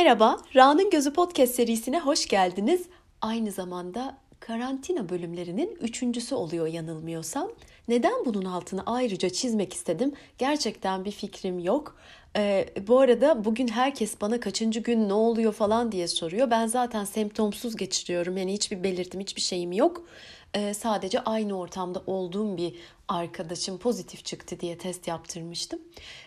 Merhaba, Ra'nın Gözü Podcast serisine hoş geldiniz. Aynı zamanda karantina bölümlerinin üçüncüsü oluyor yanılmıyorsam. Neden bunun altını ayrıca çizmek istedim? Gerçekten bir fikrim yok. Ee, bu arada bugün herkes bana kaçıncı gün ne oluyor falan diye soruyor. Ben zaten semptomsuz geçiriyorum. Yani hiçbir belirtim, hiçbir şeyim yok. Ee, sadece aynı ortamda olduğum bir arkadaşım pozitif çıktı diye test yaptırmıştım.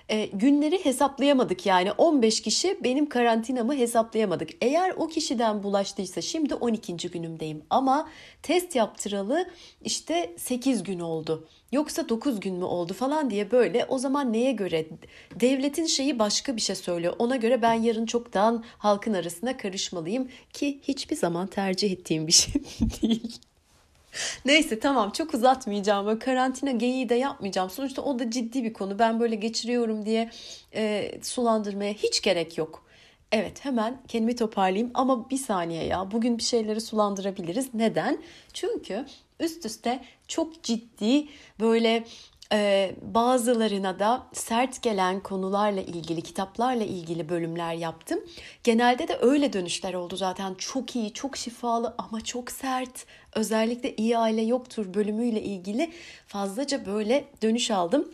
Ee, günleri hesaplayamadık yani 15 kişi benim karantinamı hesaplayamadık. Eğer o kişiden bulaştıysa şimdi 12. günümdeyim ama test yaptıralı işte 8 gün oldu. Yoksa 9 gün mü oldu falan diye böyle o zaman neye göre devletin şeyi başka bir şey söylüyor. Ona göre ben yarın çoktan halkın arasına karışmalıyım ki hiçbir zaman tercih ettiğim bir şey değil. Neyse tamam çok uzatmayacağım. Böyle karantina geyiği de yapmayacağım. Sonuçta o da ciddi bir konu. Ben böyle geçiriyorum diye e, sulandırmaya hiç gerek yok. Evet hemen kendimi toparlayayım ama bir saniye ya bugün bir şeyleri sulandırabiliriz. Neden? Çünkü üst üste çok ciddi böyle bazılarına da sert gelen konularla ilgili, kitaplarla ilgili bölümler yaptım. Genelde de öyle dönüşler oldu zaten. Çok iyi, çok şifalı ama çok sert. Özellikle iyi aile yoktur bölümüyle ilgili fazlaca böyle dönüş aldım.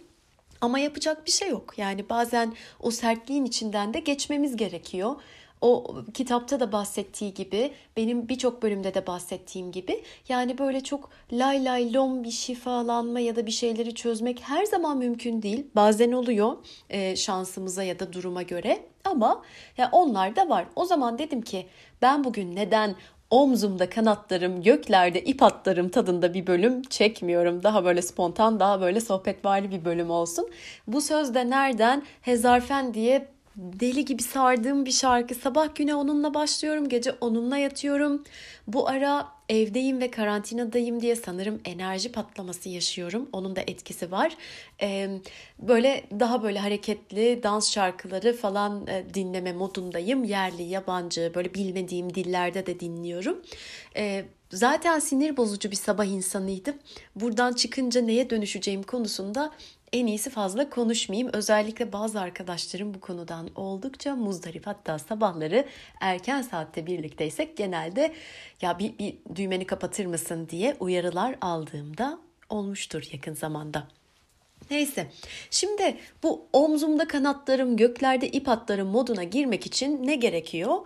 Ama yapacak bir şey yok. Yani bazen o sertliğin içinden de geçmemiz gerekiyor o kitapta da bahsettiği gibi benim birçok bölümde de bahsettiğim gibi yani böyle çok lay lay lom bir şifalanma ya da bir şeyleri çözmek her zaman mümkün değil. Bazen oluyor e, şansımıza ya da duruma göre ama ya onlar da var. O zaman dedim ki ben bugün neden omzumda kanatlarım, göklerde ip atlarım tadında bir bölüm çekmiyorum. Daha böyle spontan, daha böyle sohbetvari bir bölüm olsun. Bu söz de nereden? Hezarfen diye deli gibi sardığım bir şarkı. Sabah güne onunla başlıyorum, gece onunla yatıyorum. Bu ara evdeyim ve karantinadayım diye sanırım enerji patlaması yaşıyorum. Onun da etkisi var. Böyle daha böyle hareketli dans şarkıları falan e, dinleme modundayım. Yerli, yabancı, böyle bilmediğim dillerde de dinliyorum. Ee, zaten sinir bozucu bir sabah insanıydım. Buradan çıkınca neye dönüşeceğim konusunda en iyisi fazla konuşmayayım. Özellikle bazı arkadaşlarım bu konudan oldukça muzdarip. Hatta sabahları erken saatte birlikteysek genelde ya bir, bir düğmeni kapatır mısın diye uyarılar aldığımda olmuştur yakın zamanda. Neyse şimdi bu omzumda kanatlarım göklerde ip atlarım moduna girmek için ne gerekiyor?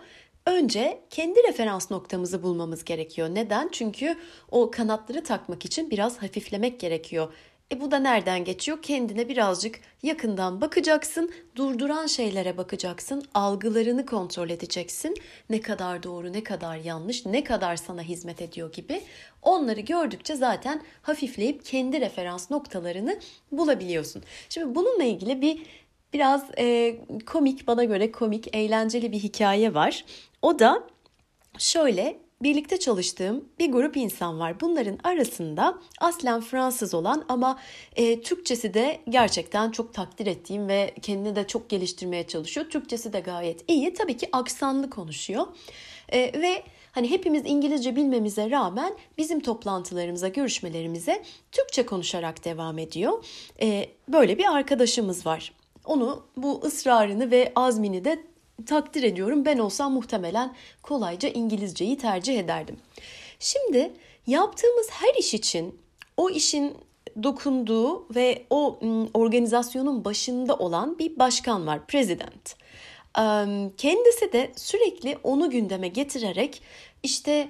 Önce kendi referans noktamızı bulmamız gerekiyor. Neden? Çünkü o kanatları takmak için biraz hafiflemek gerekiyor. E bu da nereden geçiyor? Kendine birazcık yakından bakacaksın, durduran şeylere bakacaksın, algılarını kontrol edeceksin. Ne kadar doğru, ne kadar yanlış, ne kadar sana hizmet ediyor gibi. Onları gördükçe zaten hafifleyip kendi referans noktalarını bulabiliyorsun. Şimdi bununla ilgili bir biraz e, komik, bana göre komik, eğlenceli bir hikaye var. O da şöyle birlikte çalıştığım bir grup insan var. Bunların arasında aslen Fransız olan ama e, Türkçesi de gerçekten çok takdir ettiğim ve kendini de çok geliştirmeye çalışıyor. Türkçesi de gayet iyi. Tabii ki aksanlı konuşuyor. E, ve hani hepimiz İngilizce bilmemize rağmen bizim toplantılarımıza, görüşmelerimize Türkçe konuşarak devam ediyor. E, böyle bir arkadaşımız var. Onu bu ısrarını ve azmini de takdir ediyorum. Ben olsam muhtemelen kolayca İngilizceyi tercih ederdim. Şimdi yaptığımız her iş için o işin dokunduğu ve o organizasyonun başında olan bir başkan var, president. Kendisi de sürekli onu gündeme getirerek işte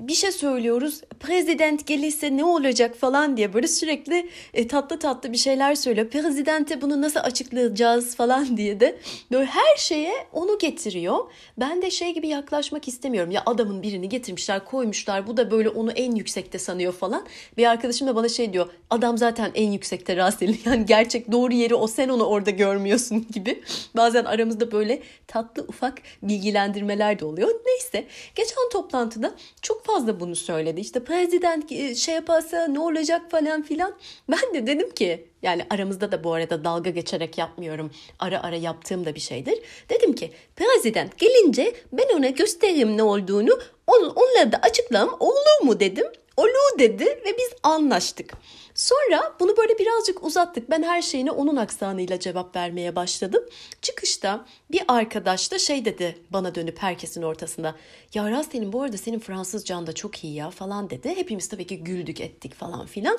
bir şey söylüyoruz. Prezident gelirse ne olacak falan diye böyle sürekli e, tatlı tatlı bir şeyler söylüyor. Prezidente bunu nasıl açıklayacağız falan diye de böyle her şeye onu getiriyor. Ben de şey gibi yaklaşmak istemiyorum. Ya adamın birini getirmişler koymuşlar bu da böyle onu en yüksekte sanıyor falan. Bir arkadaşım da bana şey diyor adam zaten en yüksekte Rasel'in yani gerçek doğru yeri o sen onu orada görmüyorsun gibi. Bazen aramızda böyle tatlı ufak bilgilendirmeler de oluyor. Neyse geçen toplantıda çok fazla bunu söyledi. İşte prezident e, şey yaparsa ne olacak falan filan. Ben de dedim ki yani aramızda da bu arada dalga geçerek yapmıyorum. Ara ara yaptığım da bir şeydir. Dedim ki prezident gelince ben ona gösteririm ne olduğunu. Onu, onlara da açıklam olur mu dedim. Olur bu dedi ve biz anlaştık. Sonra bunu böyle birazcık uzattık. Ben her şeyine onun aksanıyla cevap vermeye başladım. Çıkışta bir arkadaş da şey dedi bana dönüp herkesin ortasında. Ya Rasten'in bu arada senin Fransızcan da çok iyi ya falan dedi. Hepimiz tabii ki güldük ettik falan filan.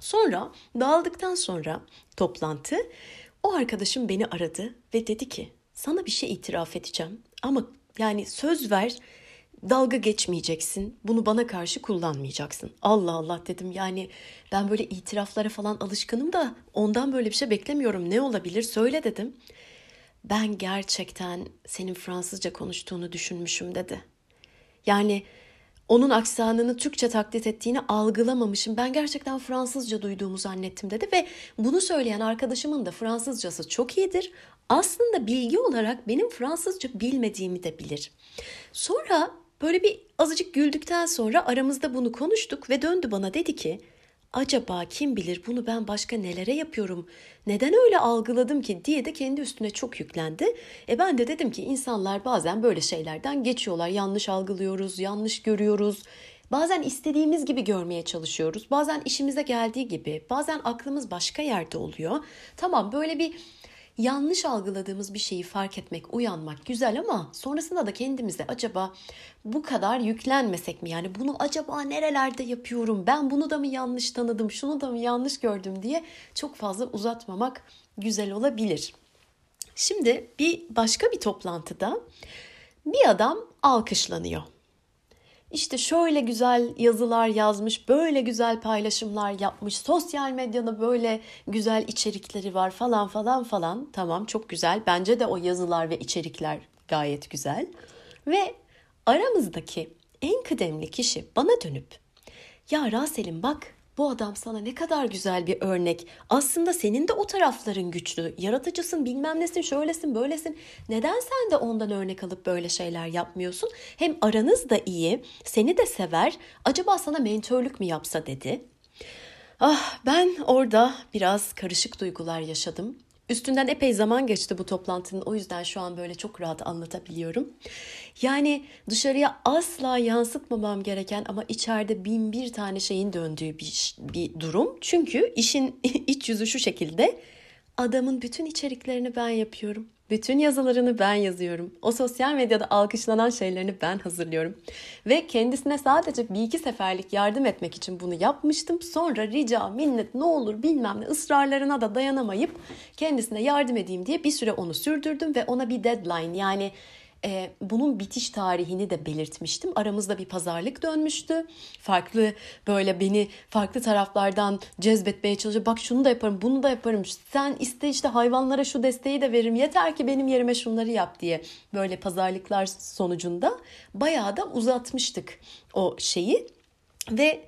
Sonra dağıldıktan sonra toplantı o arkadaşım beni aradı ve dedi ki sana bir şey itiraf edeceğim ama yani söz ver dalga geçmeyeceksin. Bunu bana karşı kullanmayacaksın. Allah Allah dedim yani ben böyle itiraflara falan alışkınım da ondan böyle bir şey beklemiyorum. Ne olabilir söyle dedim. Ben gerçekten senin Fransızca konuştuğunu düşünmüşüm dedi. Yani onun aksanını Türkçe taklit ettiğini algılamamışım. Ben gerçekten Fransızca duyduğumu zannettim dedi ve bunu söyleyen arkadaşımın da Fransızcası çok iyidir. Aslında bilgi olarak benim Fransızca bilmediğimi de bilir. Sonra böyle bir azıcık güldükten sonra aramızda bunu konuştuk ve döndü bana dedi ki acaba kim bilir bunu ben başka nelere yapıyorum? Neden öyle algıladım ki diye de kendi üstüne çok yüklendi. E ben de dedim ki insanlar bazen böyle şeylerden geçiyorlar. Yanlış algılıyoruz, yanlış görüyoruz. Bazen istediğimiz gibi görmeye çalışıyoruz. Bazen işimize geldiği gibi, bazen aklımız başka yerde oluyor. Tamam böyle bir yanlış algıladığımız bir şeyi fark etmek, uyanmak güzel ama sonrasında da kendimize acaba bu kadar yüklenmesek mi? Yani bunu acaba nerelerde yapıyorum? Ben bunu da mı yanlış tanıdım? Şunu da mı yanlış gördüm diye çok fazla uzatmamak güzel olabilir. Şimdi bir başka bir toplantıda bir adam alkışlanıyor. İşte şöyle güzel yazılar yazmış, böyle güzel paylaşımlar yapmış, sosyal medyada böyle güzel içerikleri var falan falan falan. Tamam çok güzel. Bence de o yazılar ve içerikler gayet güzel. Ve aramızdaki en kıdemli kişi bana dönüp ya Rasel'im bak bu adam sana ne kadar güzel bir örnek. Aslında senin de o tarafların güçlü. Yaratıcısın, bilmem nesin, şöylesin, böylesin. Neden sen de ondan örnek alıp böyle şeyler yapmıyorsun? Hem aranız da iyi, seni de sever. Acaba sana mentörlük mü yapsa dedi. Ah ben orada biraz karışık duygular yaşadım. Üstünden epey zaman geçti bu toplantının o yüzden şu an böyle çok rahat anlatabiliyorum. Yani dışarıya asla yansıtmamam gereken ama içeride bin bir tane şeyin döndüğü bir, bir durum. Çünkü işin iç yüzü şu şekilde adamın bütün içeriklerini ben yapıyorum. Bütün yazılarını ben yazıyorum. O sosyal medyada alkışlanan şeylerini ben hazırlıyorum. Ve kendisine sadece bir iki seferlik yardım etmek için bunu yapmıştım. Sonra rica, minnet, ne olur bilmem ne ısrarlarına da dayanamayıp kendisine yardım edeyim diye bir süre onu sürdürdüm ve ona bir deadline yani e, bunun bitiş tarihini de belirtmiştim. Aramızda bir pazarlık dönmüştü. Farklı böyle beni farklı taraflardan cezbetmeye çalışıyor. Bak şunu da yaparım, bunu da yaparım. Sen iste işte hayvanlara şu desteği de veririm. Yeter ki benim yerime şunları yap diye böyle pazarlıklar sonucunda bayağı da uzatmıştık o şeyi. Ve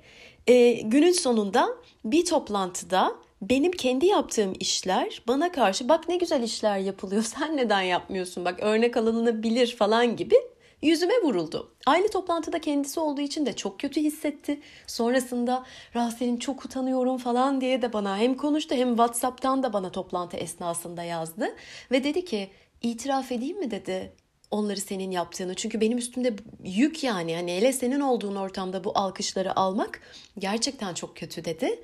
e, günün sonunda bir toplantıda benim kendi yaptığım işler bana karşı bak ne güzel işler yapılıyor sen neden yapmıyorsun bak örnek alınabilir falan gibi yüzüme vuruldu. Aynı toplantıda kendisi olduğu için de çok kötü hissetti. Sonrasında Rasel'in çok utanıyorum falan diye de bana hem konuştu hem Whatsapp'tan da bana toplantı esnasında yazdı. Ve dedi ki itiraf edeyim mi dedi onları senin yaptığını. Çünkü benim üstümde yük yani. Hani hele senin olduğun ortamda bu alkışları almak gerçekten çok kötü dedi.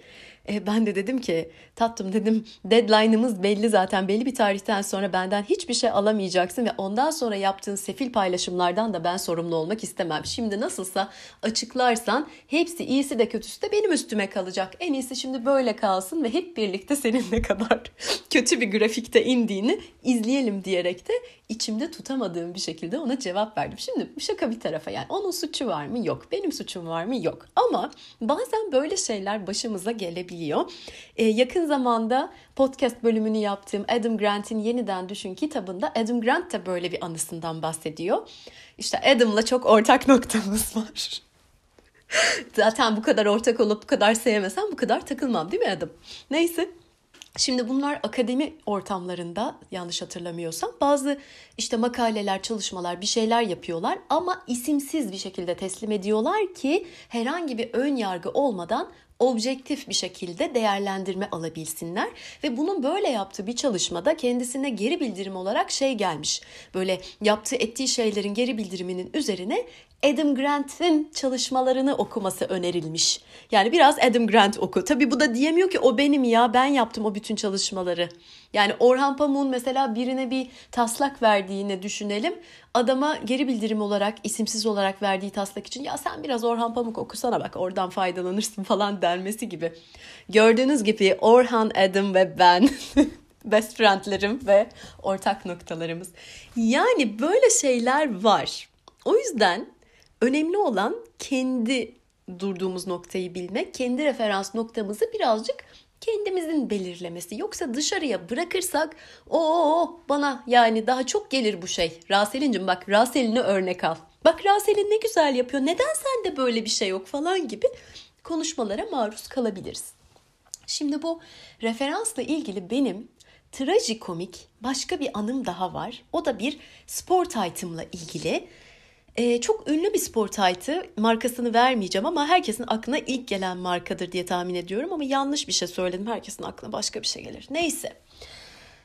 E, ben de dedim ki tatlım dedim deadline'ımız belli zaten belli bir tarihten sonra benden hiçbir şey alamayacaksın ve ondan sonra yaptığın sefil paylaşımlardan da ben sorumlu olmak istemem. Şimdi nasılsa açıklarsan hepsi iyisi de kötüsü de benim üstüme kalacak. En iyisi şimdi böyle kalsın ve hep birlikte senin ne kadar kötü bir grafikte indiğini izleyelim diyerek de içimde tutamadığım bir şekilde ona cevap verdim. Şimdi şaka bir tarafa yani onun suçu var mı? Yok. Benim suçum var mı? Yok. Ama bazen böyle şeyler başımıza gelebiliyor. Ee, yakın zamanda podcast bölümünü yaptığım Adam Grant'in Yeniden Düşün kitabında Adam Grant da böyle bir anısından bahsediyor. İşte Adam'la çok ortak noktamız var. Zaten bu kadar ortak olup bu kadar sevmesem bu kadar takılmam değil mi Adam? Neyse. Şimdi bunlar akademi ortamlarında yanlış hatırlamıyorsam bazı işte makaleler, çalışmalar, bir şeyler yapıyorlar ama isimsiz bir şekilde teslim ediyorlar ki herhangi bir ön yargı olmadan objektif bir şekilde değerlendirme alabilsinler ve bunun böyle yaptığı bir çalışmada kendisine geri bildirim olarak şey gelmiş. Böyle yaptığı ettiği şeylerin geri bildiriminin üzerine Adam Grant'in çalışmalarını okuması önerilmiş. Yani biraz Adam Grant oku. Tabi bu da diyemiyor ki o benim ya ben yaptım o bütün çalışmaları. Yani Orhan Pamuk'un mesela birine bir taslak verdiğini düşünelim. Adama geri bildirim olarak isimsiz olarak verdiği taslak için ya sen biraz Orhan Pamuk okusana bak oradan faydalanırsın falan denmesi gibi. Gördüğünüz gibi Orhan, Adam ve ben best friendlerim ve ortak noktalarımız. Yani böyle şeyler var. O yüzden Önemli olan kendi durduğumuz noktayı bilmek, kendi referans noktamızı birazcık kendimizin belirlemesi. Yoksa dışarıya bırakırsak o bana yani daha çok gelir bu şey. Raselincim bak Raselin'i örnek al. Bak Raselin ne güzel yapıyor. Neden sende böyle bir şey yok falan gibi konuşmalara maruz kalabiliriz. Şimdi bu referansla ilgili benim trajikomik başka bir anım daha var. O da bir sport item'la ilgili. Ee, çok ünlü bir spor taytı. Markasını vermeyeceğim ama herkesin aklına ilk gelen markadır diye tahmin ediyorum. Ama yanlış bir şey söyledim. Herkesin aklına başka bir şey gelir. Neyse.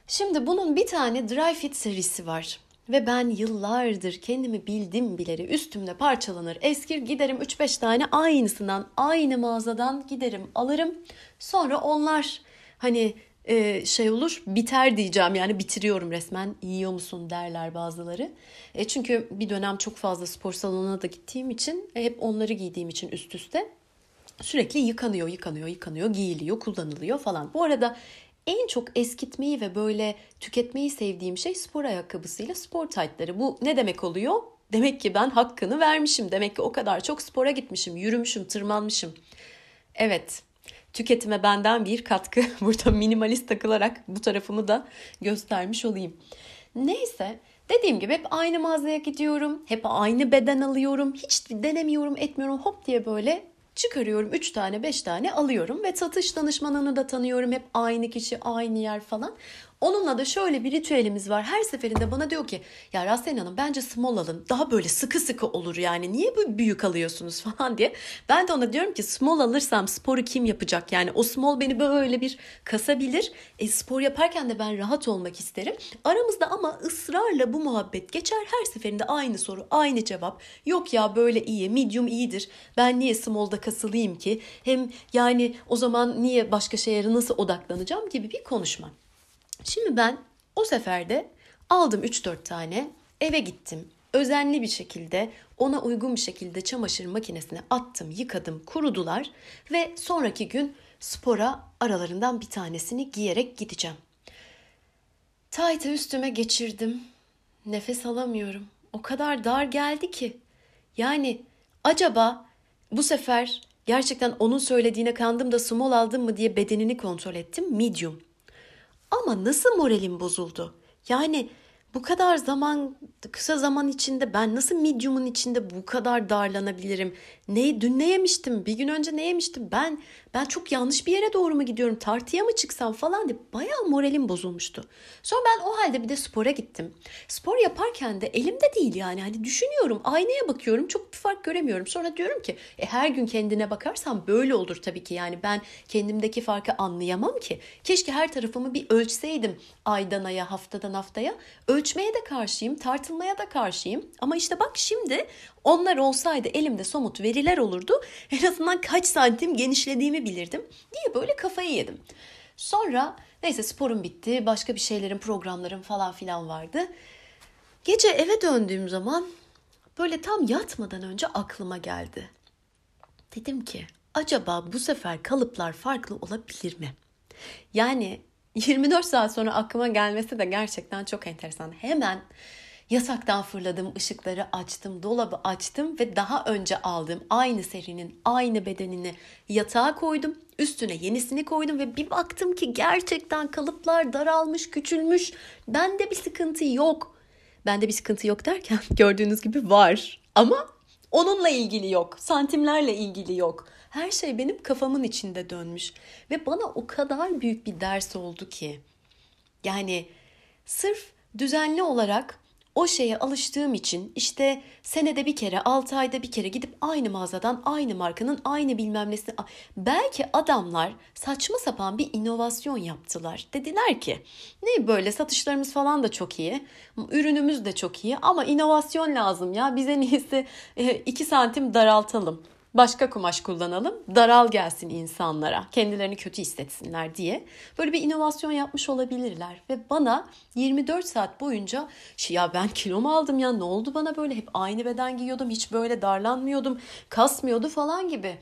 Şimdi bunun bir tane Dry Fit serisi var. Ve ben yıllardır kendimi bildim bileri üstümde parçalanır eskir giderim 3-5 tane aynısından aynı mağazadan giderim alırım. Sonra onlar hani e, şey olur biter diyeceğim yani bitiriyorum resmen yiyor musun derler bazıları. E, çünkü bir dönem çok fazla spor salonuna da gittiğim için e, hep onları giydiğim için üst üste sürekli yıkanıyor yıkanıyor yıkanıyor giyiliyor kullanılıyor falan. Bu arada en çok eskitmeyi ve böyle tüketmeyi sevdiğim şey spor ayakkabısıyla spor taytları. Bu ne demek oluyor? Demek ki ben hakkını vermişim. Demek ki o kadar çok spora gitmişim, yürümüşüm, tırmanmışım. Evet, tüketime benden bir katkı. Burada minimalist takılarak bu tarafımı da göstermiş olayım. Neyse dediğim gibi hep aynı mağazaya gidiyorum. Hep aynı beden alıyorum. Hiç denemiyorum etmiyorum hop diye böyle çıkarıyorum 3 tane 5 tane alıyorum ve satış danışmanını da tanıyorum. Hep aynı kişi aynı yer falan. Onunla da şöyle bir ritüelimiz var. Her seferinde bana diyor ki ya Rasen Hanım bence small alın. Daha böyle sıkı sıkı olur yani. Niye bu büyük alıyorsunuz falan diye. Ben de ona diyorum ki small alırsam sporu kim yapacak? Yani o small beni böyle bir kasabilir. E, spor yaparken de ben rahat olmak isterim. Aramızda ama ısrarla bu muhabbet geçer. Her seferinde aynı soru, aynı cevap. Yok ya böyle iyi, medium iyidir. Ben niye small'da kasılayım ki? Hem yani o zaman niye başka şeye nasıl odaklanacağım gibi bir konuşma. Şimdi ben o seferde aldım 3-4 tane eve gittim. Özenli bir şekilde ona uygun bir şekilde çamaşır makinesine attım, yıkadım, kurudular ve sonraki gün spora aralarından bir tanesini giyerek gideceğim. Taytı üstüme geçirdim. Nefes alamıyorum. O kadar dar geldi ki. Yani acaba bu sefer gerçekten onun söylediğine kandım da small aldım mı diye bedenini kontrol ettim. Medium. Ama nasıl moralim bozuldu? Yani bu kadar zaman kısa zaman içinde ben nasıl medium'un içinde bu kadar darlanabilirim? Ne dün ne yemiştim? Bir gün önce ne yemiştim? Ben ben çok yanlış bir yere doğru mu gidiyorum? Tartıya mı çıksam falan diye bayağı moralim bozulmuştu. Sonra ben o halde bir de spora gittim. Spor yaparken de elimde değil yani. Hani düşünüyorum, aynaya bakıyorum, çok bir fark göremiyorum. Sonra diyorum ki e, her gün kendine bakarsam böyle olur tabii ki. Yani ben kendimdeki farkı anlayamam ki. Keşke her tarafımı bir ölçseydim aydan aya, haftadan haftaya. Ölçmeye de karşıyım, tartılmaya da karşıyım. Ama işte bak şimdi onlar olsaydı elimde somut veriler olurdu. En azından kaç santim genişlediğimi bilirdim diye böyle kafayı yedim. Sonra neyse sporum bitti. Başka bir şeylerin programlarım falan filan vardı. Gece eve döndüğüm zaman böyle tam yatmadan önce aklıma geldi. Dedim ki acaba bu sefer kalıplar farklı olabilir mi? Yani 24 saat sonra aklıma gelmesi de gerçekten çok enteresan. Hemen Yataktan fırladım, ışıkları açtım, dolabı açtım ve daha önce aldığım aynı serinin aynı bedenini yatağa koydum. Üstüne yenisini koydum ve bir baktım ki gerçekten kalıplar daralmış, küçülmüş. Bende bir sıkıntı yok. Bende bir sıkıntı yok derken gördüğünüz gibi var. Ama onunla ilgili yok. Santimlerle ilgili yok. Her şey benim kafamın içinde dönmüş. Ve bana o kadar büyük bir ders oldu ki. Yani sırf düzenli olarak o şeye alıştığım için işte senede bir kere, altı ayda bir kere gidip aynı mağazadan aynı markanın aynı bilmem nesini... Belki adamlar saçma sapan bir inovasyon yaptılar. Dediler ki ne böyle satışlarımız falan da çok iyi, ürünümüz de çok iyi ama inovasyon lazım ya bize neyse 2 santim daraltalım başka kumaş kullanalım, daral gelsin insanlara, kendilerini kötü hissetsinler diye. Böyle bir inovasyon yapmış olabilirler ve bana 24 saat boyunca ya ben kilo mu aldım ya ne oldu bana böyle hep aynı beden giyiyordum, hiç böyle darlanmıyordum, kasmıyordu falan gibi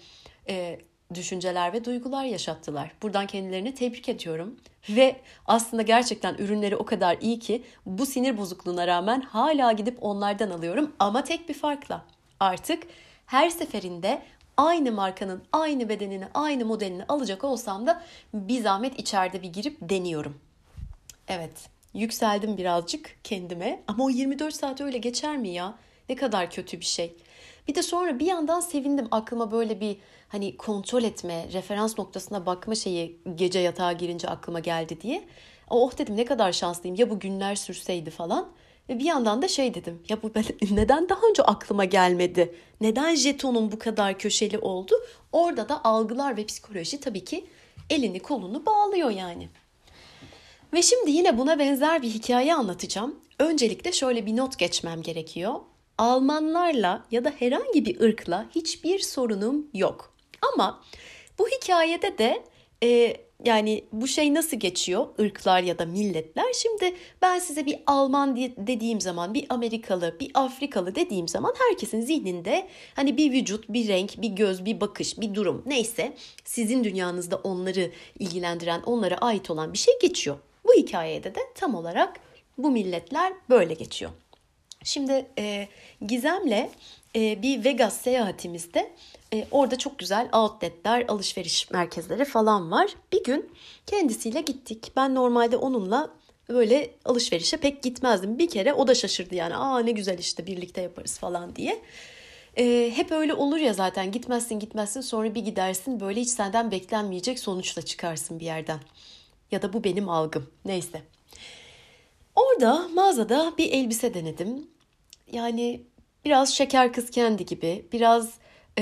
e, düşünceler ve duygular yaşattılar. Buradan kendilerini tebrik ediyorum. Ve aslında gerçekten ürünleri o kadar iyi ki bu sinir bozukluğuna rağmen hala gidip onlardan alıyorum ama tek bir farkla. Artık her seferinde aynı markanın aynı bedenini, aynı modelini alacak olsam da bir zahmet içeride bir girip deniyorum. Evet, yükseldim birazcık kendime ama o 24 saat öyle geçer mi ya? Ne kadar kötü bir şey. Bir de sonra bir yandan sevindim aklıma böyle bir hani kontrol etme, referans noktasına bakma şeyi gece yatağa girince aklıma geldi diye. Oh dedim ne kadar şanslıyım ya bu günler sürseydi falan. Ve bir yandan da şey dedim. Ya bu neden daha önce aklıma gelmedi? Neden jetonun bu kadar köşeli oldu? Orada da algılar ve psikoloji tabii ki elini kolunu bağlıyor yani. Ve şimdi yine buna benzer bir hikaye anlatacağım. Öncelikle şöyle bir not geçmem gerekiyor. Almanlarla ya da herhangi bir ırkla hiçbir sorunum yok. Ama bu hikayede de e, yani bu şey nasıl geçiyor ırklar ya da milletler? Şimdi ben size bir Alman dediğim zaman, bir Amerikalı, bir Afrikalı dediğim zaman herkesin zihninde hani bir vücut, bir renk, bir göz, bir bakış, bir durum neyse sizin dünyanızda onları ilgilendiren, onlara ait olan bir şey geçiyor. Bu hikayede de tam olarak bu milletler böyle geçiyor. Şimdi e, Gizem'le e, bir Vegas seyahatimizde e, orada çok güzel outletler, alışveriş merkezleri falan var. Bir gün kendisiyle gittik. Ben normalde onunla böyle alışverişe pek gitmezdim. Bir kere o da şaşırdı yani. Aa ne güzel işte birlikte yaparız falan diye. E, hep öyle olur ya zaten gitmezsin gitmezsin sonra bir gidersin böyle hiç senden beklenmeyecek sonuçla çıkarsın bir yerden. Ya da bu benim algım neyse. Orada mağazada bir elbise denedim. Yani biraz şeker kız kendi gibi, biraz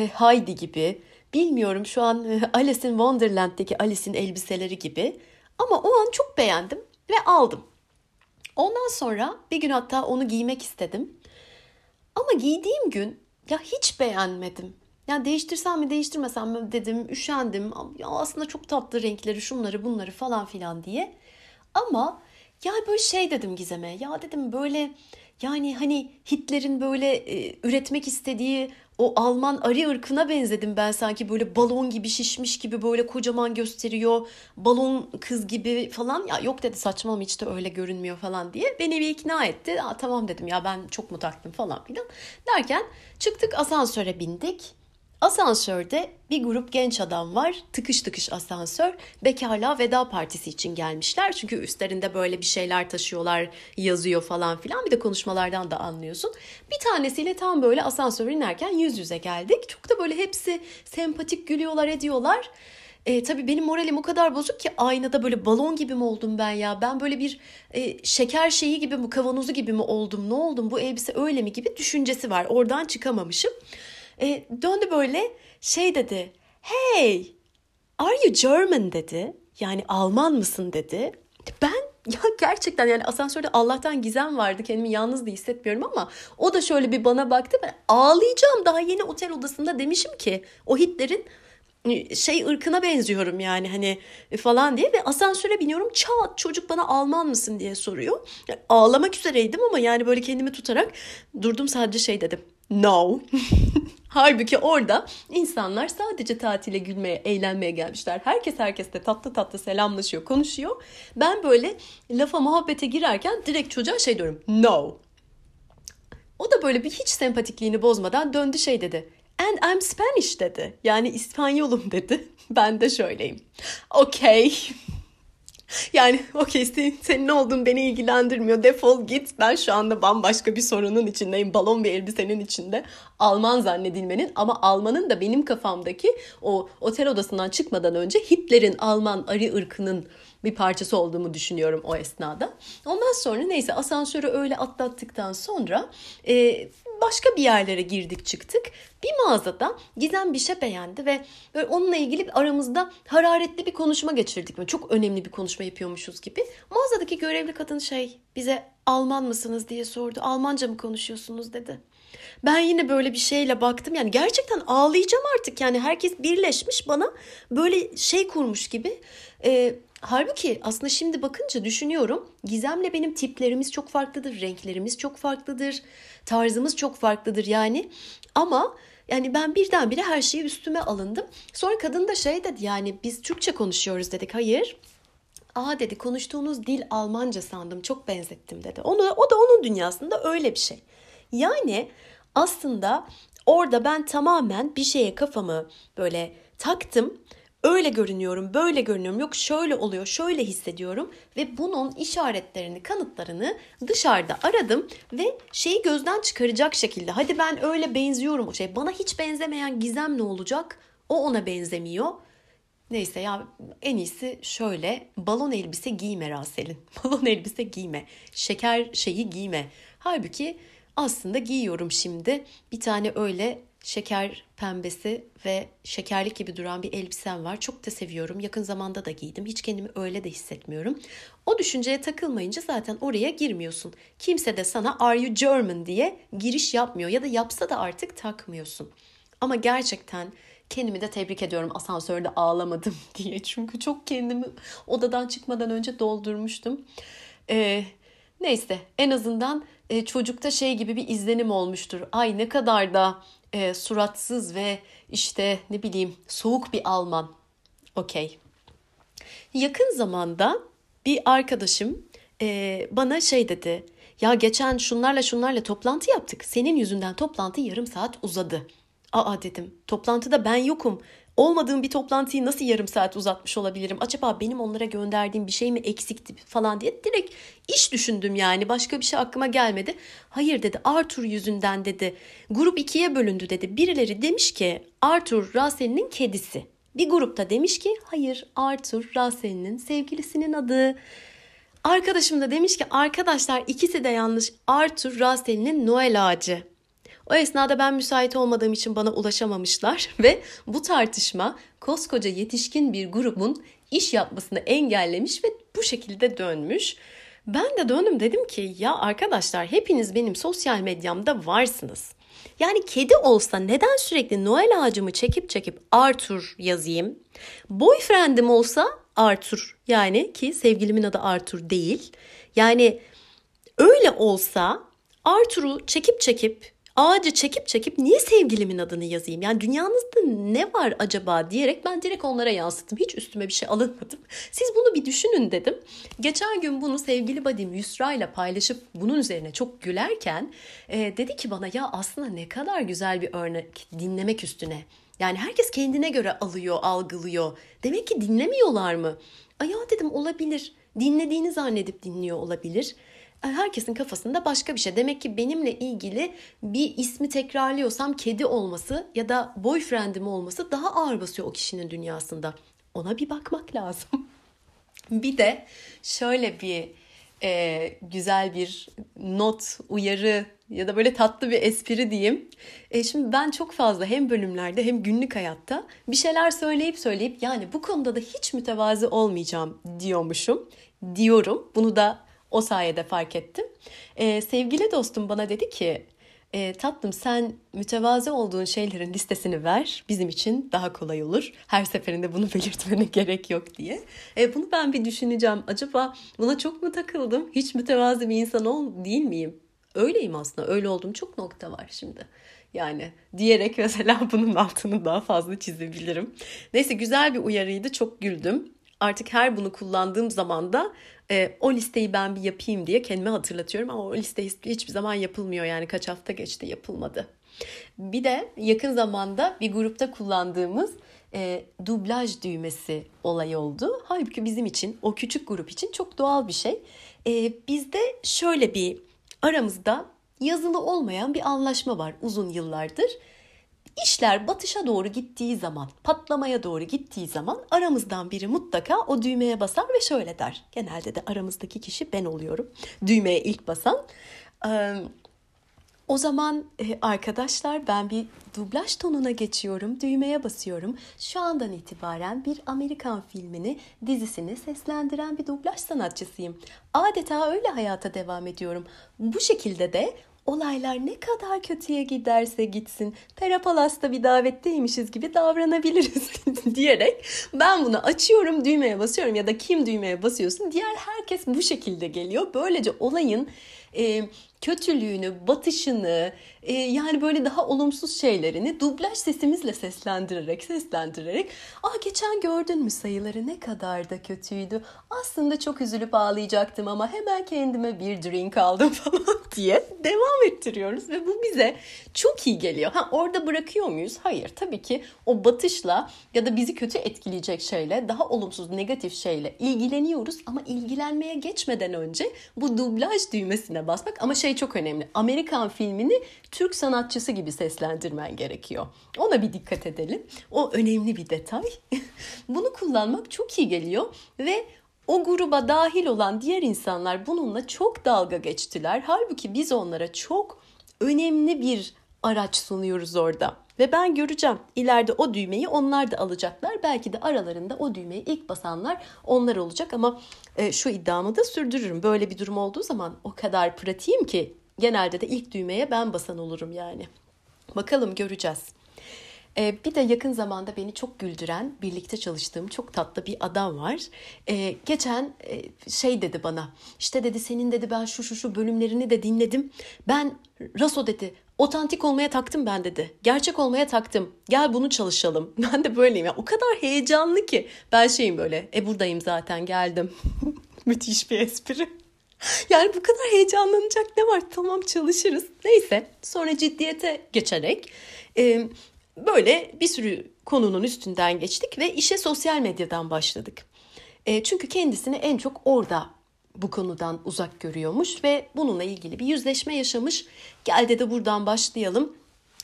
Heidi gibi, bilmiyorum şu an e, Alice in Wonderland'deki Alice'in elbiseleri gibi. Ama o an çok beğendim ve aldım. Ondan sonra bir gün hatta onu giymek istedim. Ama giydiğim gün ya hiç beğenmedim. Yani değiştirsem mi değiştirmesem mi dedim, üşendim. Ya aslında çok tatlı renkleri, şunları bunları falan filan diye. Ama ya böyle şey dedim Gizem'e. Ya dedim böyle yani hani Hitler'in böyle e, üretmek istediği o Alman arı ırkına benzedim ben sanki böyle balon gibi şişmiş gibi böyle kocaman gösteriyor. Balon kız gibi falan. Ya yok dedi saçmalama hiç de öyle görünmüyor falan diye. Beni bir ikna etti. Aa, tamam dedim ya ben çok mu taktım falan filan. Derken çıktık asansöre bindik. Asansörde bir grup genç adam var. Tıkış tıkış asansör. Bekarlığa veda partisi için gelmişler. Çünkü üstlerinde böyle bir şeyler taşıyorlar, yazıyor falan filan. Bir de konuşmalardan da anlıyorsun. Bir tanesiyle tam böyle asansör inerken yüz yüze geldik. Çok da böyle hepsi sempatik gülüyorlar, ediyorlar. E, tabii benim moralim o kadar bozuk ki aynada böyle balon gibi mi oldum ben ya? Ben böyle bir e, şeker şeyi gibi mi, kavanozu gibi mi oldum? Ne oldum? Bu elbise öyle mi gibi düşüncesi var. Oradan çıkamamışım. E, döndü böyle şey dedi. Hey are you German dedi. Yani Alman mısın dedi. Ben ya gerçekten yani asansörde Allah'tan gizem vardı. Kendimi yalnız da hissetmiyorum ama o da şöyle bir bana baktı. Ben ağlayacağım daha yeni otel odasında demişim ki o Hitler'in e, şey ırkına benziyorum yani hani e, falan diye ve asansöre biniyorum çat çocuk bana Alman mısın diye soruyor. Ağlamak üzereydim ama yani böyle kendimi tutarak durdum sadece şey dedim. No. Halbuki orada insanlar sadece tatile gülmeye, eğlenmeye gelmişler. Herkes herkesle tatlı tatlı selamlaşıyor, konuşuyor. Ben böyle lafa muhabbete girerken direkt çocuğa şey diyorum. No. O da böyle bir hiç sempatikliğini bozmadan döndü şey dedi. And I'm Spanish dedi. Yani İspanyolum dedi. Ben de şöyleyim. Okay. Yani okey senin, senin ne olduğun beni ilgilendirmiyor. Defol git. Ben şu anda bambaşka bir sorunun içindeyim. Balon bir elbisenin içinde. Alman zannedilmenin ama Almanın da benim kafamdaki o otel odasından çıkmadan önce Hitler'in Alman arı ırkının bir parçası olduğumu düşünüyorum o esnada. Ondan sonra neyse asansörü öyle atlattıktan sonra e, başka bir yerlere girdik çıktık. Bir mağazada Gizem bir şey beğendi ve böyle onunla ilgili aramızda hararetli bir konuşma geçirdik. çok önemli bir konuşma yapıyormuşuz gibi. Mağazadaki görevli kadın şey bize Alman mısınız diye sordu. Almanca mı konuşuyorsunuz dedi. Ben yine böyle bir şeyle baktım. Yani gerçekten ağlayacağım artık. Yani herkes birleşmiş bana böyle şey kurmuş gibi. Ee, halbuki aslında şimdi bakınca düşünüyorum. Gizem'le benim tiplerimiz çok farklıdır. Renklerimiz çok farklıdır. Tarzımız çok farklıdır yani. Ama yani ben birdenbire her şeyi üstüme alındım. Sonra kadın da şey dedi yani biz Türkçe konuşuyoruz dedik. Hayır. Aa dedi konuştuğunuz dil Almanca sandım çok benzettim dedi. Onu, o da onun dünyasında öyle bir şey. Yani aslında orada ben tamamen bir şeye kafamı böyle taktım. Öyle görünüyorum, böyle görünüyorum. Yok şöyle oluyor, şöyle hissediyorum ve bunun işaretlerini, kanıtlarını dışarıda aradım ve şeyi gözden çıkaracak şekilde. Hadi ben öyle benziyorum o şey. Bana hiç benzemeyen gizem ne olacak? O ona benzemiyor. Neyse ya en iyisi şöyle balon elbise giyme Rasel'in. Balon elbise giyme. Şeker şeyi giyme. Halbuki aslında giyiyorum şimdi. Bir tane öyle şeker pembesi ve şekerlik gibi duran bir elbisem var. Çok da seviyorum. Yakın zamanda da giydim. Hiç kendimi öyle de hissetmiyorum. O düşünceye takılmayınca zaten oraya girmiyorsun. Kimse de sana are you German diye giriş yapmıyor ya da yapsa da artık takmıyorsun. Ama gerçekten kendimi de tebrik ediyorum asansörde ağlamadım diye. Çünkü çok kendimi odadan çıkmadan önce doldurmuştum. Ee, neyse en azından çocukta şey gibi bir izlenim olmuştur. Ay ne kadar da e, suratsız ve işte ne bileyim soğuk bir Alman. Okey. Yakın zamanda bir arkadaşım e, bana şey dedi. Ya geçen şunlarla şunlarla toplantı yaptık. Senin yüzünden toplantı yarım saat uzadı. Aa dedim. Toplantıda ben yokum olmadığım bir toplantıyı nasıl yarım saat uzatmış olabilirim? Acaba benim onlara gönderdiğim bir şey mi eksikti falan diye direkt iş düşündüm yani. Başka bir şey aklıma gelmedi. Hayır dedi Arthur yüzünden dedi. Grup ikiye bölündü dedi. Birileri demiş ki Arthur Rasel'in kedisi. Bir grupta demiş ki hayır Arthur Rasel'in sevgilisinin adı. Arkadaşım da demiş ki arkadaşlar ikisi de yanlış. Arthur Rasel'in Noel ağacı. O esnada ben müsait olmadığım için bana ulaşamamışlar ve bu tartışma koskoca yetişkin bir grubun iş yapmasını engellemiş ve bu şekilde dönmüş. Ben de döndüm dedim ki ya arkadaşlar hepiniz benim sosyal medyamda varsınız. Yani kedi olsa neden sürekli Noel ağacımı çekip çekip Arthur yazayım? Boyfriendim olsa Arthur yani ki sevgilimin adı Arthur değil. Yani öyle olsa Arthur'u çekip çekip ağacı çekip çekip niye sevgilimin adını yazayım? Yani dünyanızda ne var acaba diyerek ben direkt onlara yansıttım. Hiç üstüme bir şey alınmadım. Siz bunu bir düşünün dedim. Geçen gün bunu sevgili badim Yusra ile paylaşıp bunun üzerine çok gülerken e, dedi ki bana ya aslında ne kadar güzel bir örnek dinlemek üstüne. Yani herkes kendine göre alıyor, algılıyor. Demek ki dinlemiyorlar mı? Ay dedim olabilir. Dinlediğini zannedip dinliyor olabilir herkesin kafasında başka bir şey. Demek ki benimle ilgili bir ismi tekrarlıyorsam kedi olması ya da boyfriendim olması daha ağır basıyor o kişinin dünyasında. Ona bir bakmak lazım. bir de şöyle bir e, güzel bir not, uyarı ya da böyle tatlı bir espri diyeyim. E, şimdi ben çok fazla hem bölümlerde hem günlük hayatta bir şeyler söyleyip söyleyip yani bu konuda da hiç mütevazı olmayacağım diyormuşum. Diyorum. Bunu da o sayede fark ettim. Ee, sevgili dostum bana dedi ki e, tatlım sen mütevazi olduğun şeylerin listesini ver. Bizim için daha kolay olur. Her seferinde bunu belirtmene gerek yok diye. E, bunu ben bir düşüneceğim. Acaba buna çok mu takıldım? Hiç mütevazi bir insan ol değil miyim? Öyleyim aslında. Öyle olduğum çok nokta var şimdi. Yani diyerek mesela bunun altını daha fazla çizebilirim. Neyse güzel bir uyarıydı. Çok güldüm. Artık her bunu kullandığım zaman da e, o listeyi ben bir yapayım diye kendime hatırlatıyorum ama o liste hiçbir zaman yapılmıyor yani kaç hafta geçti yapılmadı. Bir de yakın zamanda bir grupta kullandığımız e, dublaj düğmesi olay oldu. Halbuki bizim için o küçük grup için çok doğal bir şey. E, bizde şöyle bir aramızda yazılı olmayan bir anlaşma var uzun yıllardır. İşler batışa doğru gittiği zaman, patlamaya doğru gittiği zaman aramızdan biri mutlaka o düğmeye basar ve şöyle der. Genelde de aramızdaki kişi ben oluyorum. Düğmeye ilk basan. O zaman e, arkadaşlar ben bir dublaj tonuna geçiyorum, düğmeye basıyorum. Şu andan itibaren bir Amerikan filmini, dizisini seslendiren bir dublaj sanatçısıyım. Adeta öyle hayata devam ediyorum. Bu şekilde de olaylar ne kadar kötüye giderse gitsin Perapalas'ta bir davetteymişiz gibi davranabiliriz diyerek ben bunu açıyorum düğmeye basıyorum ya da kim düğmeye basıyorsun diğer herkes bu şekilde geliyor. Böylece olayın e, kötülüğünü, batışını, e, yani böyle daha olumsuz şeylerini dublaj sesimizle seslendirerek, seslendirerek ''Ah geçen gördün mü sayıları ne kadar da kötüydü. Aslında çok üzülüp ağlayacaktım ama hemen kendime bir drink aldım falan.'' diye devam ettiriyoruz ve bu bize çok iyi geliyor. Ha orada bırakıyor muyuz? Hayır. Tabii ki o batışla ya da bizi kötü etkileyecek şeyle, daha olumsuz, negatif şeyle ilgileniyoruz ama ilgilenmeye geçmeden önce bu dublaj düğmesine basmak ama şey çok önemli. Amerikan filmini Türk sanatçısı gibi seslendirmen gerekiyor. Ona bir dikkat edelim. O önemli bir detay. Bunu kullanmak çok iyi geliyor ve o gruba dahil olan diğer insanlar bununla çok dalga geçtiler. Halbuki biz onlara çok önemli bir araç sunuyoruz orada. Ve ben göreceğim ileride o düğmeyi onlar da alacaklar. Belki de aralarında o düğmeyi ilk basanlar onlar olacak ama e, şu iddiamı da sürdürürüm. Böyle bir durum olduğu zaman o kadar pratiğim ki genelde de ilk düğmeye ben basan olurum yani. Bakalım göreceğiz. Ee, bir de yakın zamanda beni çok güldüren, birlikte çalıştığım çok tatlı bir adam var. Ee, geçen e, şey dedi bana, işte dedi senin dedi ben şu şu şu bölümlerini de dinledim. Ben Raso dedi, otantik olmaya taktım ben dedi. Gerçek olmaya taktım. Gel bunu çalışalım. Ben de böyleyim. Ya. O kadar heyecanlı ki. Ben şeyim böyle. E buradayım zaten geldim. Müthiş bir espri. Yani bu kadar heyecanlanacak ne var? Tamam çalışırız. Neyse sonra ciddiyete geçerek e, böyle bir sürü konunun üstünden geçtik ve işe sosyal medyadan başladık. E, çünkü kendisini en çok orada bu konudan uzak görüyormuş ve bununla ilgili bir yüzleşme yaşamış. Gel dedi buradan başlayalım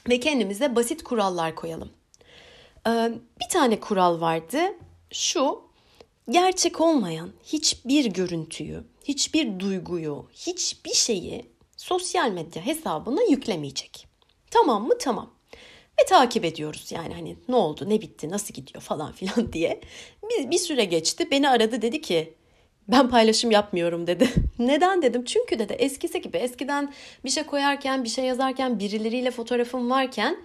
ve kendimize basit kurallar koyalım. Ee, bir tane kural vardı. Şu gerçek olmayan hiçbir görüntüyü, hiçbir duyguyu, hiçbir şeyi sosyal medya hesabına yüklemeyecek. Tamam mı? Tamam. Ve takip ediyoruz yani hani ne oldu, ne bitti, nasıl gidiyor falan filan diye. Bir, bir süre geçti. Beni aradı dedi ki ben paylaşım yapmıyorum dedi. Neden dedim? Çünkü dedi eskisi gibi eskiden bir şey koyarken, bir şey yazarken birileriyle fotoğrafım varken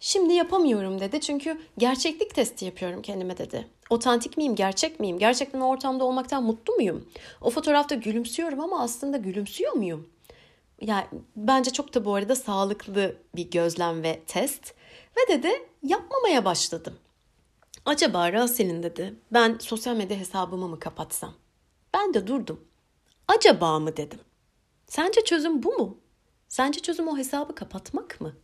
şimdi yapamıyorum dedi. Çünkü gerçeklik testi yapıyorum kendime dedi. Otantik miyim, gerçek miyim? Gerçekten ortamda olmaktan mutlu muyum? O fotoğrafta gülümsüyorum ama aslında gülümsüyor muyum? Yani bence çok da bu arada sağlıklı bir gözlem ve test. Ve dedi yapmamaya başladım. Acaba Rasel'in dedi ben sosyal medya hesabımı mı kapatsam? Ben de durdum. Acaba mı dedim. Sence çözüm bu mu? Sence çözüm o hesabı kapatmak mı?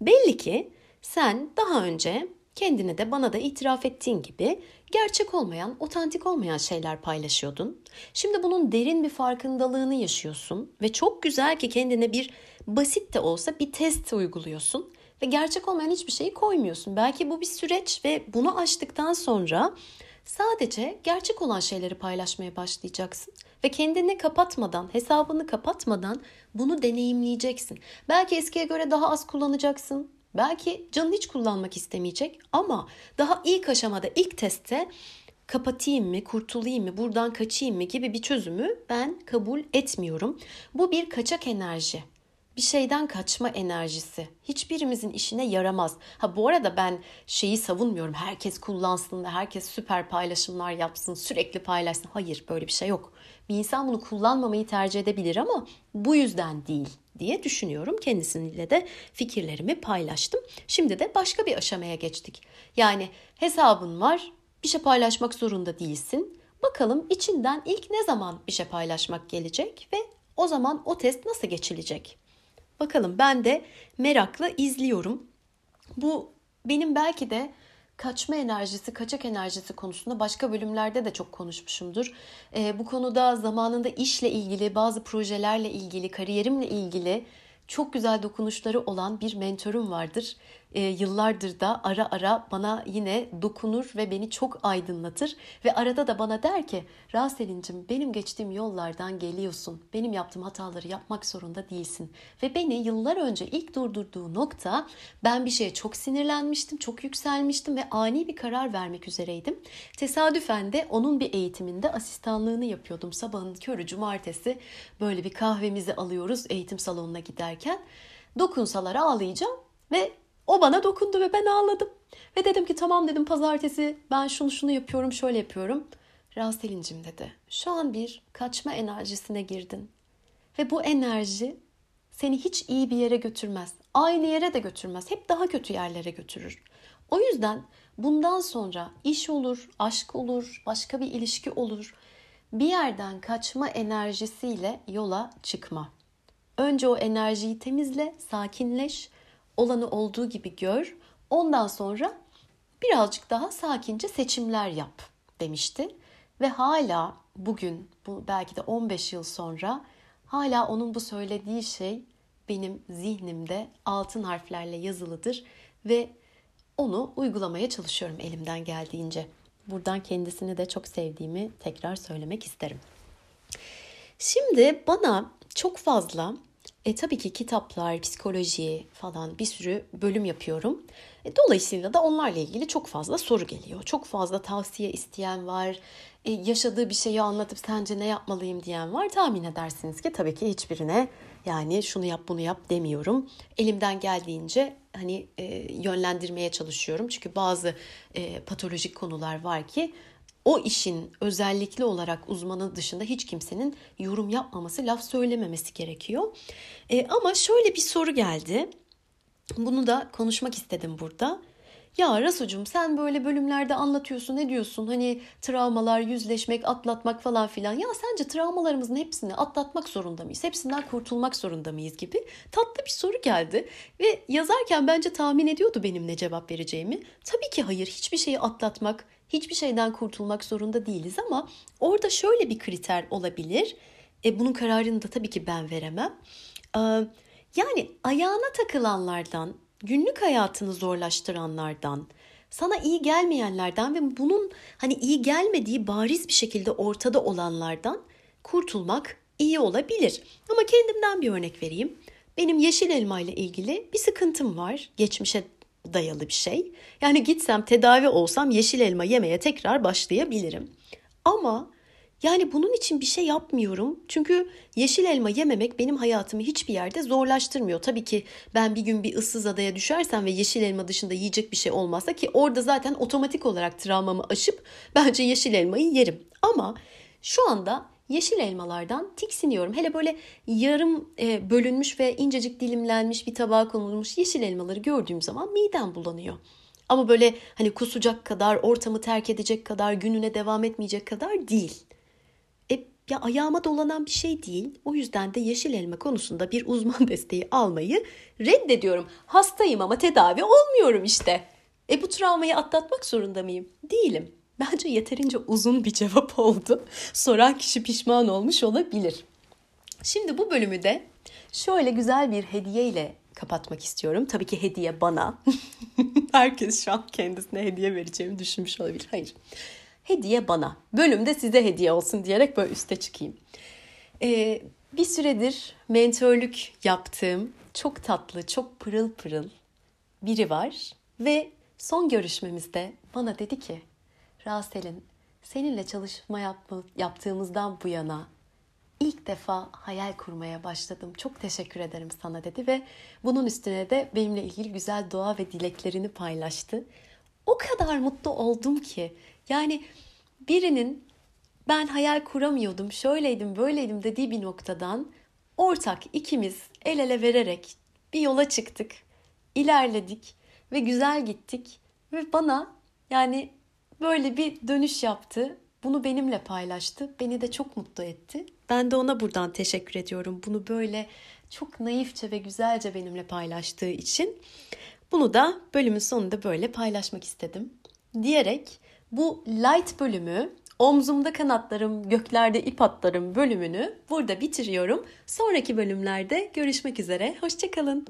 Belli ki sen daha önce kendine de bana da itiraf ettiğin gibi gerçek olmayan, otantik olmayan şeyler paylaşıyordun. Şimdi bunun derin bir farkındalığını yaşıyorsun ve çok güzel ki kendine bir basit de olsa bir test uyguluyorsun ve gerçek olmayan hiçbir şeyi koymuyorsun. Belki bu bir süreç ve bunu aştıktan sonra Sadece gerçek olan şeyleri paylaşmaya başlayacaksın ve kendini kapatmadan, hesabını kapatmadan bunu deneyimleyeceksin. Belki eskiye göre daha az kullanacaksın. Belki canın hiç kullanmak istemeyecek ama daha ilk aşamada, ilk testte kapatayım mı, kurtulayım mı, buradan kaçayım mı gibi bir çözümü ben kabul etmiyorum. Bu bir kaçak enerji bir şeyden kaçma enerjisi hiçbirimizin işine yaramaz. Ha bu arada ben şeyi savunmuyorum. Herkes kullansın ve herkes süper paylaşımlar yapsın, sürekli paylaşsın. Hayır, böyle bir şey yok. Bir insan bunu kullanmamayı tercih edebilir ama bu yüzden değil diye düşünüyorum. Kendisiyle de fikirlerimi paylaştım. Şimdi de başka bir aşamaya geçtik. Yani hesabın var, bir şey paylaşmak zorunda değilsin. Bakalım içinden ilk ne zaman bir şey paylaşmak gelecek ve o zaman o test nasıl geçilecek? Bakalım ben de merakla izliyorum. Bu benim belki de kaçma enerjisi, kaçak enerjisi konusunda başka bölümlerde de çok konuşmuşumdur. E, bu konuda zamanında işle ilgili, bazı projelerle ilgili, kariyerimle ilgili çok güzel dokunuşları olan bir mentorum vardır e, yıllardır da ara ara bana yine dokunur ve beni çok aydınlatır. Ve arada da bana der ki Raselin'cim benim geçtiğim yollardan geliyorsun. Benim yaptığım hataları yapmak zorunda değilsin. Ve beni yıllar önce ilk durdurduğu nokta ben bir şeye çok sinirlenmiştim, çok yükselmiştim ve ani bir karar vermek üzereydim. Tesadüfen de onun bir eğitiminde asistanlığını yapıyordum. Sabahın körü cumartesi böyle bir kahvemizi alıyoruz eğitim salonuna giderken. Dokunsalar ağlayacağım ve o bana dokundu ve ben ağladım. Ve dedim ki tamam dedim pazartesi ben şunu şunu yapıyorum şöyle yapıyorum. Raselincim dedi şu an bir kaçma enerjisine girdin. Ve bu enerji seni hiç iyi bir yere götürmez. Aynı yere de götürmez. Hep daha kötü yerlere götürür. O yüzden bundan sonra iş olur, aşk olur, başka bir ilişki olur. Bir yerden kaçma enerjisiyle yola çıkma. Önce o enerjiyi temizle, sakinleş olanı olduğu gibi gör. Ondan sonra birazcık daha sakince seçimler yap demişti. Ve hala bugün bu belki de 15 yıl sonra hala onun bu söylediği şey benim zihnimde altın harflerle yazılıdır ve onu uygulamaya çalışıyorum elimden geldiğince. Buradan kendisini de çok sevdiğimi tekrar söylemek isterim. Şimdi bana çok fazla e, tabii ki kitaplar, psikoloji falan bir sürü bölüm yapıyorum. E, dolayısıyla da onlarla ilgili çok fazla soru geliyor. Çok fazla tavsiye isteyen var. E, yaşadığı bir şeyi anlatıp sence ne yapmalıyım diyen var. Tahmin edersiniz ki tabii ki hiçbirine yani şunu yap bunu yap demiyorum. Elimden geldiğince hani e, yönlendirmeye çalışıyorum. Çünkü bazı e, patolojik konular var ki o işin özellikli olarak uzmanı dışında hiç kimsenin yorum yapmaması, laf söylememesi gerekiyor. E, ama şöyle bir soru geldi. Bunu da konuşmak istedim burada. Ya Rasucum sen böyle bölümlerde anlatıyorsun ne diyorsun hani travmalar, yüzleşmek, atlatmak falan filan. Ya sence travmalarımızın hepsini atlatmak zorunda mıyız? Hepsinden kurtulmak zorunda mıyız gibi tatlı bir soru geldi. Ve yazarken bence tahmin ediyordu benim ne cevap vereceğimi. Tabii ki hayır hiçbir şeyi atlatmak, hiçbir şeyden kurtulmak zorunda değiliz ama orada şöyle bir kriter olabilir. E, bunun kararını da tabii ki ben veremem. Ee, yani ayağına takılanlardan, günlük hayatını zorlaştıranlardan, sana iyi gelmeyenlerden ve bunun hani iyi gelmediği bariz bir şekilde ortada olanlardan kurtulmak iyi olabilir. Ama kendimden bir örnek vereyim. Benim yeşil elma ile ilgili bir sıkıntım var. Geçmişe dayalı bir şey. Yani gitsem tedavi olsam yeşil elma yemeye tekrar başlayabilirim. Ama yani bunun için bir şey yapmıyorum. Çünkü yeşil elma yememek benim hayatımı hiçbir yerde zorlaştırmıyor. Tabii ki ben bir gün bir ıssız adaya düşersem ve yeşil elma dışında yiyecek bir şey olmazsa ki orada zaten otomatik olarak travmamı aşıp bence yeşil elmayı yerim. Ama şu anda yeşil elmalardan tiksiniyorum. Hele böyle yarım e, bölünmüş ve incecik dilimlenmiş bir tabağa konulmuş yeşil elmaları gördüğüm zaman midem bulanıyor. Ama böyle hani kusacak kadar, ortamı terk edecek kadar, gününe devam etmeyecek kadar değil. E, ya ayağıma dolanan bir şey değil. O yüzden de yeşil elma konusunda bir uzman desteği almayı reddediyorum. Hastayım ama tedavi olmuyorum işte. E bu travmayı atlatmak zorunda mıyım? Değilim. Bence yeterince uzun bir cevap oldu. Soran kişi pişman olmuş olabilir. Şimdi bu bölümü de şöyle güzel bir hediye ile kapatmak istiyorum. Tabii ki hediye bana. Herkes şu an kendisine hediye vereceğimi düşünmüş olabilir. Hayır. Hediye bana. Bölümde size hediye olsun diyerek böyle üste çıkayım. Ee, bir süredir mentörlük yaptığım çok tatlı, çok pırıl pırıl biri var. Ve son görüşmemizde bana dedi ki Rasel'in seninle çalışma yapma, yaptığımızdan bu yana ilk defa hayal kurmaya başladım. Çok teşekkür ederim sana dedi ve bunun üstüne de benimle ilgili güzel dua ve dileklerini paylaştı. O kadar mutlu oldum ki yani birinin ben hayal kuramıyordum, şöyleydim, böyleydim dediği bir noktadan ortak ikimiz el ele vererek bir yola çıktık, ilerledik ve güzel gittik ve bana yani böyle bir dönüş yaptı. Bunu benimle paylaştı. Beni de çok mutlu etti. Ben de ona buradan teşekkür ediyorum. Bunu böyle çok naifçe ve güzelce benimle paylaştığı için. Bunu da bölümün sonunda böyle paylaşmak istedim. diyerek bu light bölümü Omzumda kanatlarım, göklerde ip atlarım bölümünü burada bitiriyorum. Sonraki bölümlerde görüşmek üzere. Hoşçakalın.